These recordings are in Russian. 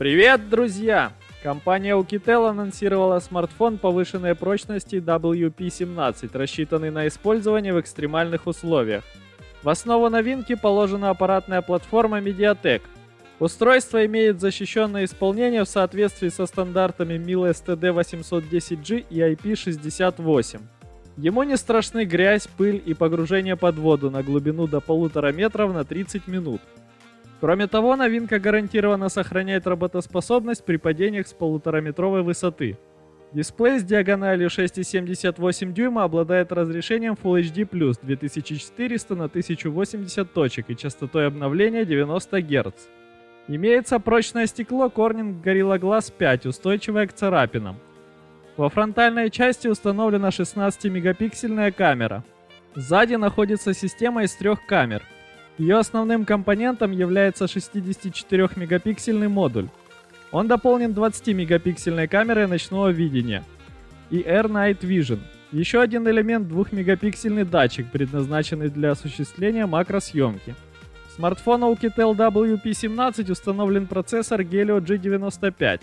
Привет, друзья! Компания Oukitel анонсировала смартфон повышенной прочности WP17, рассчитанный на использование в экстремальных условиях. В основу новинки положена аппаратная платформа Mediatek. Устройство имеет защищенное исполнение в соответствии со стандартами MIL STD 810G и IP68. Ему не страшны грязь, пыль и погружение под воду на глубину до полутора метров на 30 минут. Кроме того, новинка гарантированно сохраняет работоспособность при падениях с полутораметровой высоты. Дисплей с диагональю 6,78 дюйма обладает разрешением Full HD+, 2400 на 1080 точек и частотой обновления 90 Гц. Имеется прочное стекло Corning Gorilla Glass 5, устойчивое к царапинам. Во фронтальной части установлена 16-мегапиксельная камера. Сзади находится система из трех камер – ее основным компонентом является 64-мегапиксельный модуль. Он дополнен 20-мегапиксельной камерой ночного видения и Air Night Vision. Еще один элемент 2-мегапиксельный датчик, предназначенный для осуществления макросъемки. В смартфоне Oukitel WP17 установлен процессор Helio G95.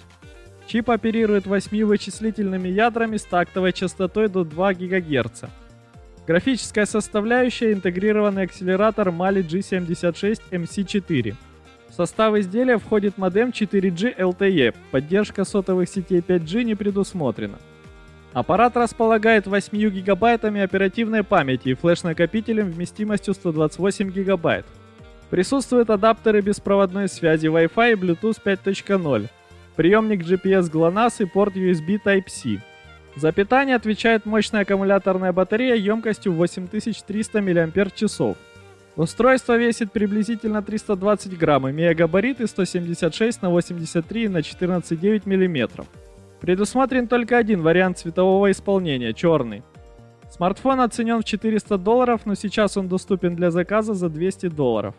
Чип оперирует 8 вычислительными ядрами с тактовой частотой до 2 ГГц. Графическая составляющая – интегрированный акселератор Mali G76 MC4. В состав изделия входит модем 4G LTE, поддержка сотовых сетей 5G не предусмотрена. Аппарат располагает 8 гигабайтами оперативной памяти и флеш-накопителем вместимостью 128 гигабайт. Присутствуют адаптеры беспроводной связи Wi-Fi и Bluetooth 5.0, приемник GPS GLONASS и порт USB Type-C. За питание отвечает мощная аккумуляторная батарея емкостью 8300 мАч. Устройство весит приблизительно 320 грамм, имея габариты 176 на 83 на 14,9 мм. Предусмотрен только один вариант цветового исполнения – черный. Смартфон оценен в 400 долларов, но сейчас он доступен для заказа за 200 долларов.